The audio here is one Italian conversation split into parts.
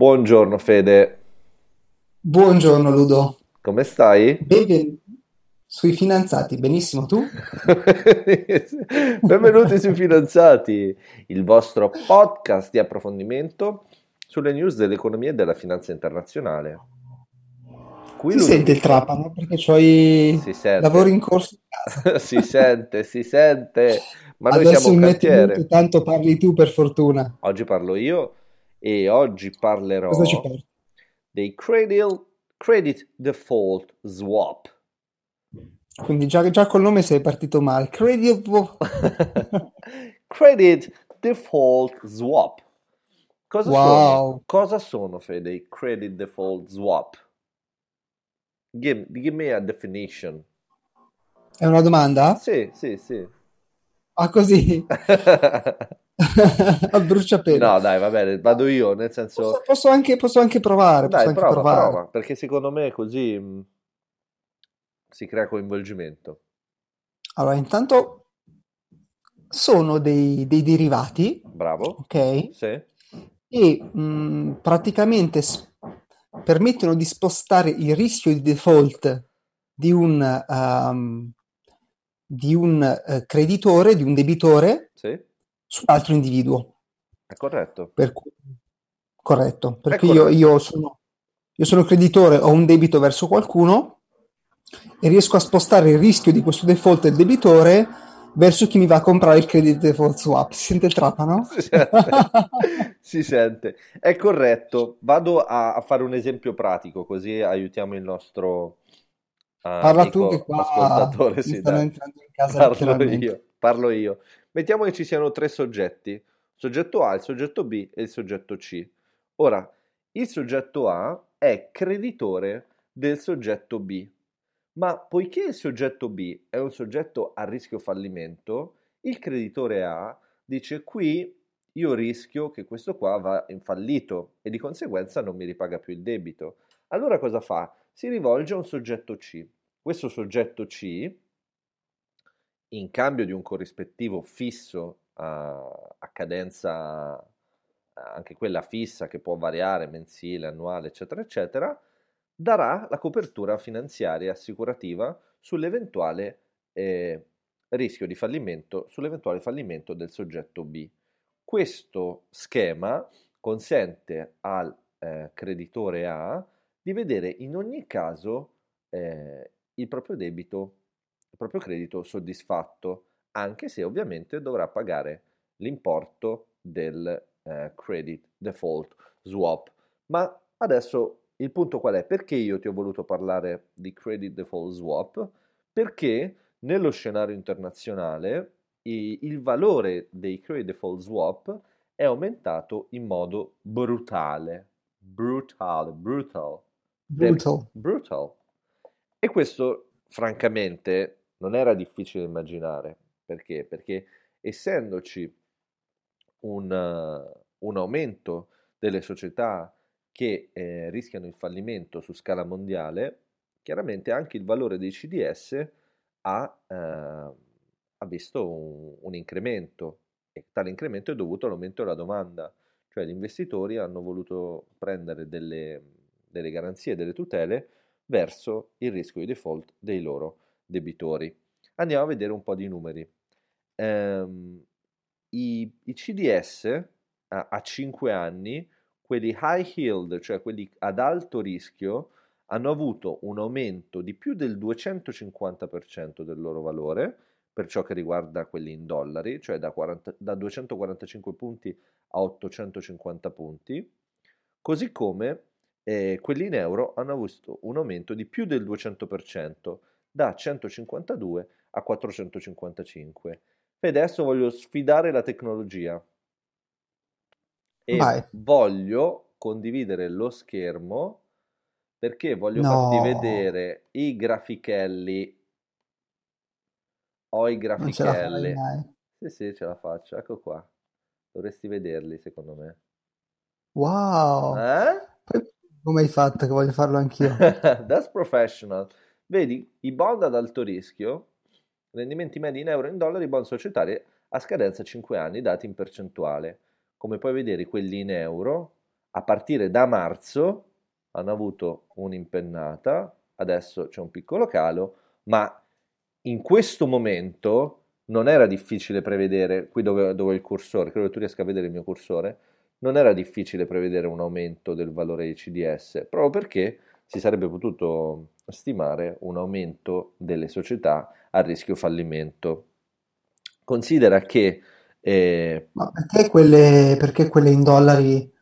Buongiorno Fede, Buongiorno Ludo, come stai? Benven- sui fidanzati, benissimo tu? Benvenuti sui Fidanzati, il vostro podcast di approfondimento sulle news dell'economia e della finanza internazionale. Qui Si lui sente il trapano perché c'hai lavori in corso si sente, si sente, ma noi siamo Adesso un cantiere. tanto parli tu per fortuna. Oggi parlo io e oggi parlerò dei credit, credit default swap. Quindi già, già col nome sei partito male. Credi... Credit default swap. Cosa sono? Wow, Cosa sono, Fede, i credit default swap? Give, give me a definition. è una domanda? Sì, sì, sì. Ah, così? A bruciapelo. No, dai, va bene, vado io, nel Posso, senso... posso anche, posso anche provare, posso Dai, anche prova, provare. prova, perché secondo me così mh, si crea coinvolgimento. Allora, intanto sono dei, dei derivati, Bravo? ok? Sì? e mh, praticamente s- permettono di spostare il rischio di default di un, ehm, di un eh, creditore, di un debitore, Sì? Su un altro individuo. È corretto. Per cui- corretto, perché io, io sono, io sono creditore, ho un debito verso qualcuno e riesco a spostare il rischio di questo default del debitore verso chi mi va a comprare il credit default swap. Si sente il trapano? Si sente, si sente. È corretto. Vado a, a fare un esempio pratico, così aiutiamo il nostro ah, Parla tu che amico qua ascoltatore. Sì, entrando in casa Parlo io, parlo io. Mettiamo che ci siano tre soggetti, soggetto A, il soggetto B e il soggetto C. Ora, il soggetto A è creditore del soggetto B, ma poiché il soggetto B è un soggetto a rischio fallimento, il creditore A dice qui io rischio che questo qua va in fallito e di conseguenza non mi ripaga più il debito. Allora cosa fa? Si rivolge a un soggetto C. Questo soggetto C in cambio di un corrispettivo fisso a, a cadenza, anche quella fissa che può variare mensile, annuale, eccetera, eccetera, darà la copertura finanziaria assicurativa sull'eventuale eh, rischio di fallimento, sull'eventuale fallimento del soggetto B. Questo schema consente al eh, creditore A di vedere in ogni caso eh, il proprio debito, il proprio credito soddisfatto, anche se ovviamente dovrà pagare l'importo del eh, credit default swap. Ma adesso il punto qual è? Perché io ti ho voluto parlare di credit default swap? Perché nello scenario internazionale il valore dei credit default swap è aumentato in modo brutale. Brutale, brutal. Brutal. brutal. E questo, francamente, non era difficile immaginare. Perché? Perché essendoci un, eh, un aumento delle società che eh, rischiano il fallimento su scala mondiale, chiaramente anche il valore dei CDS ha, eh, ha visto un, un incremento e tale incremento è dovuto all'aumento della domanda, cioè gli investitori hanno voluto prendere delle, delle garanzie, delle tutele verso il rischio di default dei loro debitori. Andiamo a vedere un po' di numeri. Ehm, i, i CDS a, a 5 anni, quelli high yield, cioè quelli ad alto rischio, hanno avuto un aumento di più del 250% del loro valore per ciò che riguarda quelli in dollari, cioè da, 40 da 245 punti a 850 punti, così come eh, quelli in euro hanno avuto un aumento di più del 200%, da 152 a 455. E adesso voglio sfidare la tecnologia e Vai. voglio condividere lo schermo perché voglio farti No, vedere i grafichelli. Ho i grafichelli. Sì, sì, ce la faccio. Ecco qua. Dovresti vederli, secondo me. Wow. Eh? Poi come hai fatto che voglio farlo anch'io? That's professional. Vedi, i bond ad alto rischio, rendimenti medi in euro e in dollari, bond societari a scadenza 5 anni, dati in percentuale. Come puoi vedere, quelli in euro a partire da marzo hanno avuto un'impennata, adesso c'è un piccolo calo, ma in questo momento non era difficile prevedere, qui dove, dove il cursore, credo che tu riesca a vedere il mio cursore, non era difficile prevedere un aumento del valore di CDS, proprio perché si sarebbe potuto stimare un aumento delle società a rischio fallimento. Considera che... Eh, Ma perché quelle, perché quelle in dollari?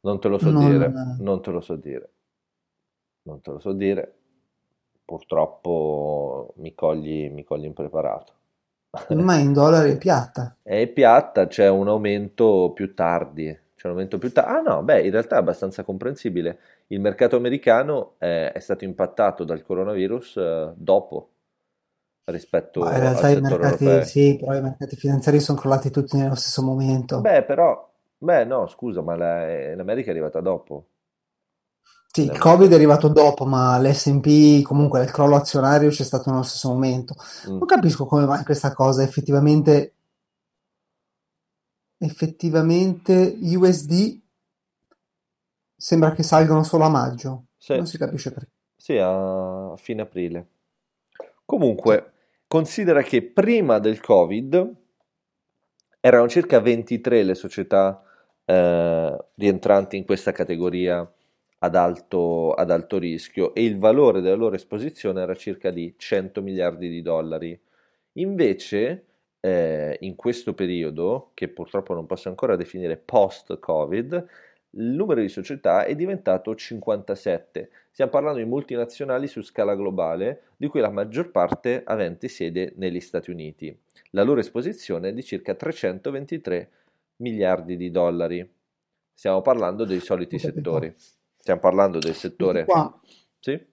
Non te lo so non... dire, non te lo so dire, non te lo so dire, purtroppo mi cogli, mi cogli impreparato. Ma in dollari è piatta. È piatta, c'è un aumento più tardi. C'è un aumento più tardi. Ah no, beh, in realtà è abbastanza comprensibile. Il mercato americano è, è stato impattato dal coronavirus eh, dopo rispetto Ma in realtà al i settore mercati, europeo. sì, però i mercati finanziari sono crollati tutti nello stesso momento. Beh, però, beh, no, scusa, ma la- l'America è arrivata dopo. Sì, il Covid è arrivato dopo, ma l'S&P, comunque il crollo azionario c'è stato nello stesso momento. mm, Non capisco come mai questa cosa effettivamente, effettivamente USD sembra che salgano solo a maggio. Sì, Non si capisce perché. sì, a fine aprile. Comunque, considera che prima del Covid erano circa 23 le società eh, rientranti in questa categoria ad alto, ad alto rischio e il valore della loro esposizione era circa di 100 miliardi di dollari. Invece, eh, in questo periodo, che purtroppo non posso ancora definire post-Covid, il numero di società è diventato 57. Stiamo parlando di multinazionali su scala globale, di cui la maggior parte avente sede negli Stati Uniti. La loro esposizione è di circa 323 miliardi di dollari. Stiamo parlando dei soliti settori. Stiamo parlando del settore... qua, Sì?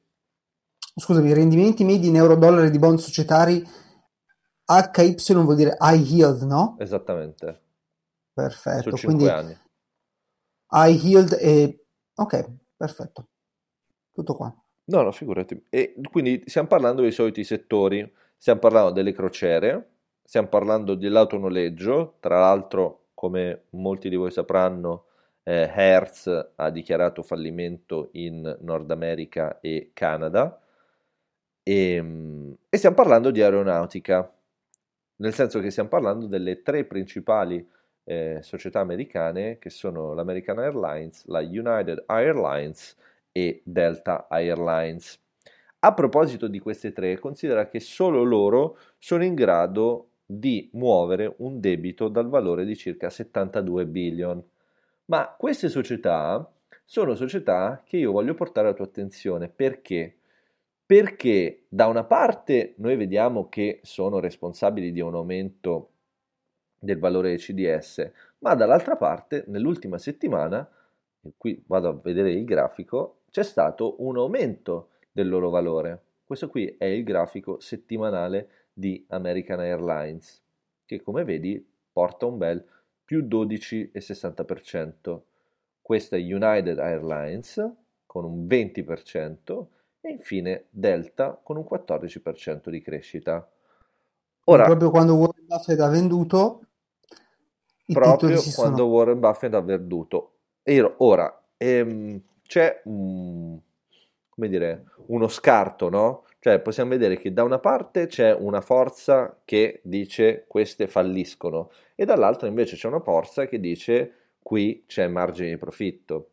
scusami, rendimenti medi in euro-dollari di bond societari HY vuol dire high yield, no? Esattamente. Su Perfetto, 5 quindi anni. high yield e... Ok, perfetto, tutto qua. No, no, figurati. E quindi stiamo parlando dei soliti settori, stiamo parlando delle crociere, stiamo parlando dell'autonoleggio, tra l'altro, come molti di voi sapranno, eh, Hertz ha dichiarato fallimento in Nord America e Canada, e, mm, e stiamo parlando di aeronautica, nel senso che stiamo parlando delle tre principali eh, società americane che sono l'American Airlines, la United Airlines e Delta Airlines. A proposito di queste tre, considera che solo loro sono in grado di muovere un debito dal valore di circa 72 billion. Ma queste società sono società che io voglio portare alla tua attenzione perché? Perché da una parte noi vediamo che sono responsabili di un aumento del valore del CDS, ma dall'altra parte nell'ultima settimana, e qui vado a vedere il grafico, c'è stato un aumento del loro valore. Questo qui è il grafico settimanale di American Airlines, che come vedi porta un bel più 12,60%. Questa è United Airlines con un 20% e infine Delta con un 14% di crescita. Ora, proprio quando Warren Buffett ha venduto, proprio si sono... quando Warren Buffett ha venduto. Ora, ehm, c'è un- come dire, uno scarto, no? Cioè possiamo vedere che da una parte c'è una forza che dice queste falliscono e dall'altra invece c'è una forza che dice qui c'è margine di profitto.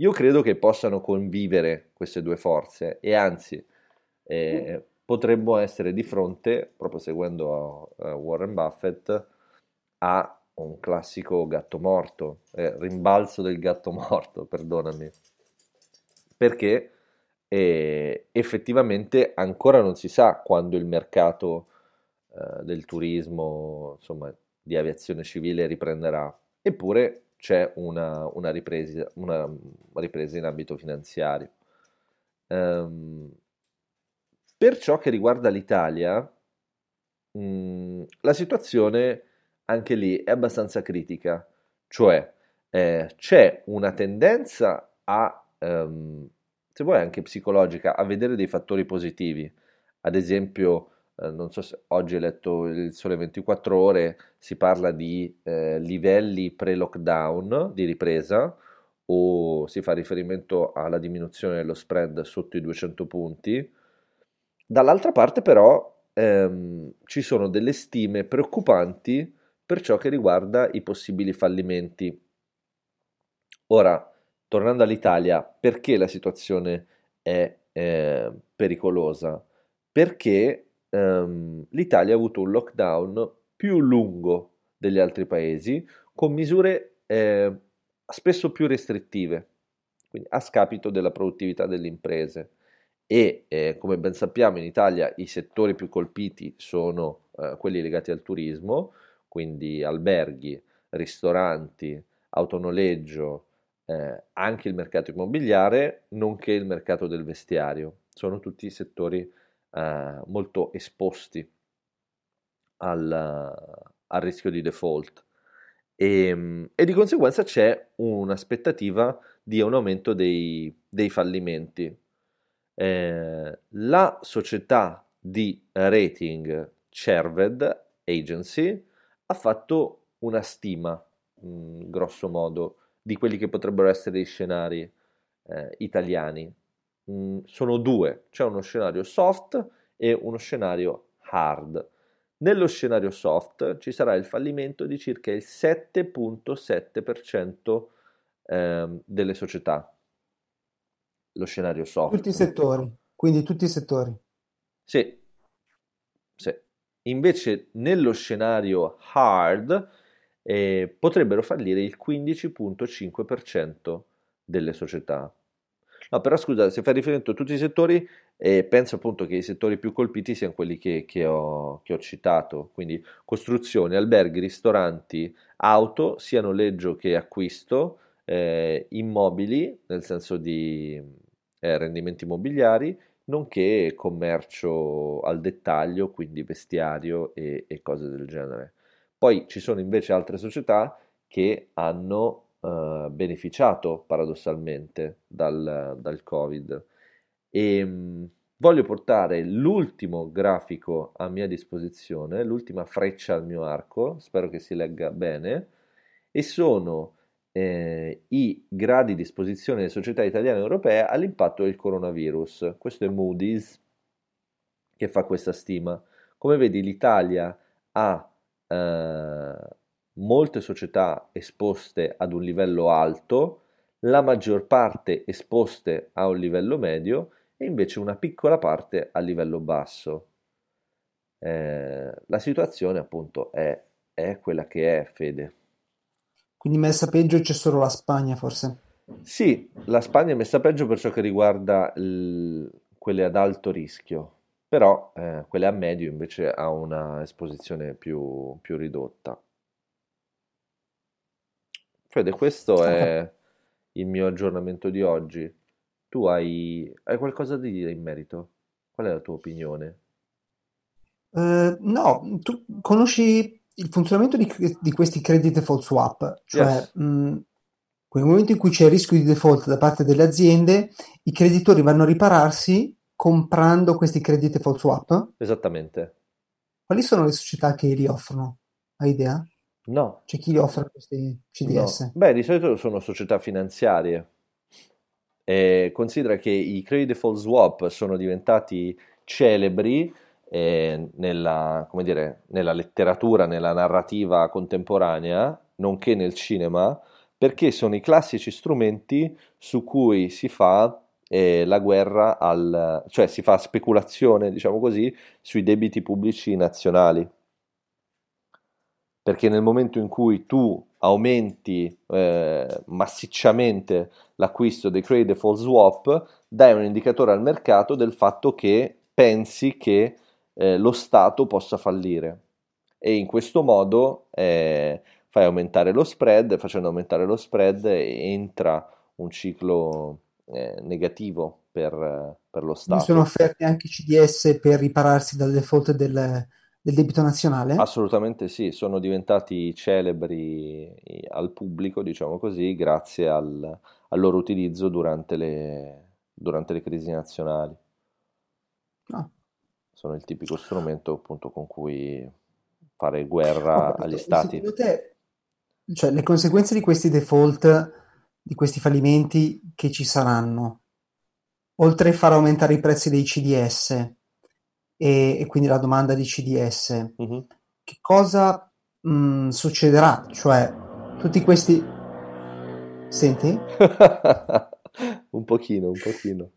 Io credo che possano convivere queste due forze e anzi eh, potremmo essere di fronte, proprio seguendo eh, Warren Buffett, a un classico gatto morto, eh, rimbalzo del gatto morto, perdonami, perché eh, effettivamente ancora non si sa quando il mercato eh, del turismo, insomma, di aviazione civile riprenderà, eppure c'è una, una ripresa, una ripresa in ambito finanziario. Ehm, per ciò che riguarda l'Italia, mh, la situazione anche lì è abbastanza critica, cioè eh, c'è una tendenza a, ehm, se vuoi anche psicologica, a vedere dei fattori positivi. Ad esempio, eh, non so se oggi hai letto il Sole 24 Ore, si parla di eh, livelli pre-lockdown di ripresa. o si fa riferimento alla diminuzione dello spread sotto i 200 punti. Dall'altra parte però ehm, ci sono delle stime preoccupanti per ciò che riguarda i possibili fallimenti. Ora, tornando all'Italia, perché la situazione è eh, pericolosa? Perché ehm, l'Italia ha avuto un lockdown più lungo degli altri paesi, con misure eh, spesso più restrittive, quindi a scapito della produttività delle imprese. E eh, come ben sappiamo in Italia i settori più colpiti sono eh, quelli legati al turismo, quindi alberghi, ristoranti, autonoleggio, eh, anche il mercato immobiliare, nonché il mercato del vestiario. Sono tutti settori eh, molto esposti al, al, rischio di default e, ehm, e, di conseguenza c'è un'aspettativa di un aumento dei, dei fallimenti. Eh, la società di rating Cerved Agency ha fatto una stima, mh, mm, grosso modo, di quelli che potrebbero essere i scenari eh, italiani. Mm, sono due, c'è uno scenario soft e uno scenario hard. Nello scenario soft ci sarà il fallimento di circa il 7.7% eh, delle società. Lo scenario soft. Tutti i settori, quindi tutti i settori. Sì, sì. Invece nello scenario hard eh, potrebbero fallire il 15.5% delle società. No, però scusa, se fai riferimento a tutti i settori, eh, penso appunto che i settori più colpiti siano quelli che, che, ho, che ho, citato, quindi costruzioni, alberghi, ristoranti, auto, sia noleggio che acquisto, eh, immobili, nel senso di eh, rendimenti immobiliari, nonché commercio al dettaglio, quindi vestiario e, e cose del genere. Poi ci sono invece altre società che hanno eh, beneficiato paradossalmente dal, dal Covid. E mh, mm, voglio portare l'ultimo grafico a mia disposizione, l'ultima freccia al mio arco, spero che si legga bene, e sono eh, i gradi di esposizione delle società italiane e europee all'impatto del coronavirus. Questo è Moody's che fa questa stima. Come vedi l'Italia ha eh, molte società esposte ad un livello alto, la maggior parte esposte a un livello medio e invece una piccola parte a livello basso. Eh, la situazione appunto è, è quella che è, Fede. Quindi messa peggio c'è solo la Spagna forse? Sì, la Spagna è messa peggio per ciò che riguarda il, quelle ad alto rischio, però eh, quelle a medio invece ha una esposizione più, più ridotta. Fede, questo è il mio aggiornamento di oggi. Tu hai, hai qualcosa da dire in merito? Qual è la tua opinione? Eh, no, tu conosci il funzionamento di, di questi credit default swap, cioè Yes, mh, nel momento in cui c'è il rischio di default da parte delle aziende, i creditori vanno a ripararsi comprando questi credit default swap. esattamente. Quali sono le società che li offrono? Hai idea? No, C'è chi li offre questi CDS? no. Beh, di solito sono società finanziarie. E considera che i credit default swap sono diventati celebri eh, nella, come dire, nella letteratura, nella narrativa contemporanea, nonché nel cinema, perché sono i classici strumenti su cui si fa eh, la guerra al, cioè si fa speculazione, diciamo così, sui debiti pubblici nazionali perché nel momento in cui tu aumenti eh, massicciamente l'acquisto dei credit default swap, dai un indicatore al mercato del fatto che pensi che eh, lo Stato possa fallire e in questo modo eh, fai aumentare lo spread, facendo aumentare lo spread entra un ciclo eh, negativo per, per lo Stato. Mi sono offerti anche CDS per ripararsi dal default del, del debito nazionale? Assolutamente sì, sono diventati celebri al pubblico, diciamo così, grazie al, al loro utilizzo durante le, durante le crisi nazionali. No. Sono il tipico strumento appunto con cui fare guerra agli stati. Secondo te, cioè, le conseguenze di questi default di questi fallimenti che ci saranno, oltre a far aumentare i prezzi dei CDS e, e quindi la domanda di CDS, Mhm. che cosa mh, succederà? Cioè, tutti questi... Senti? Un pochino, un pochino.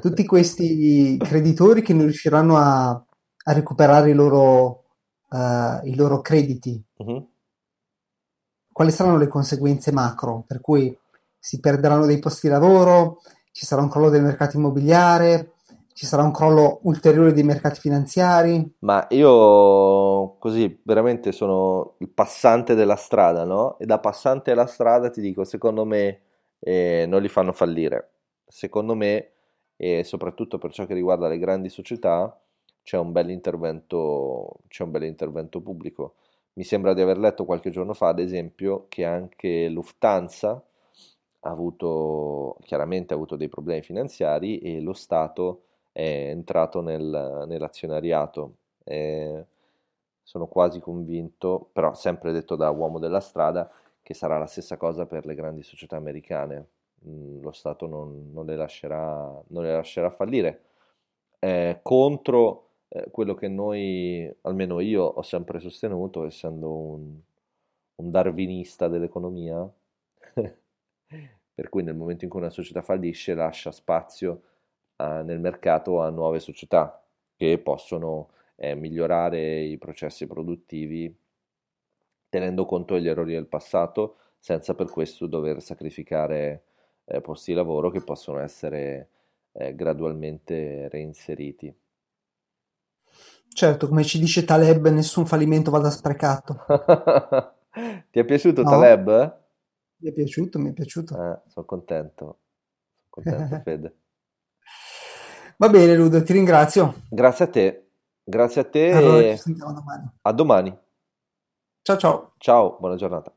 Tutti questi creditori che non riusciranno a, a recuperare i loro, eh, i loro crediti, Mhm. quali saranno le conseguenze macro? Per cui si perderanno dei posti di lavoro, ci sarà un crollo del mercato immobiliare, ci sarà un crollo ulteriore dei mercati finanziari. Ma io così veramente sono il passante della strada, no? E da passante della strada ti dico, secondo me eh, non li fanno fallire. Secondo me, e soprattutto per ciò che riguarda le grandi società, c'è un bel intervento, c'è un bel intervento pubblico. Mi sembra di aver letto qualche giorno fa, ad esempio, che anche Lufthansa ha avuto, chiaramente ha avuto dei problemi finanziari e lo Stato è entrato nel- nell'azionariato. E sono quasi convinto, però sempre detto da uomo della strada, che sarà la stessa cosa per le grandi società americane. Mm, Lo Stato non, non le lascerà, non le lascerà fallire. È contro eh, quello che noi, almeno io, ho sempre sostenuto, essendo un, un darwinista dell'economia, per cui nel momento in cui una società fallisce lascia spazio a- nel mercato a nuove società che possono eh, migliorare i processi produttivi tenendo conto degli errori del passato senza per questo dover sacrificare eh, posti di lavoro che possono essere eh, gradualmente reinseriti. Certo, come ci dice Taleb, nessun fallimento vada sprecato. Ti è piaciuto No? Taleb? Mi è piaciuto, mi è piaciuto. Eh, sono contento, sono contento Fede. Va bene, Ludo, ti ringrazio. Grazie a te, grazie a te Allora ci e sentiamo domani. a domani. Ciao ciao. Ciao, buona giornata.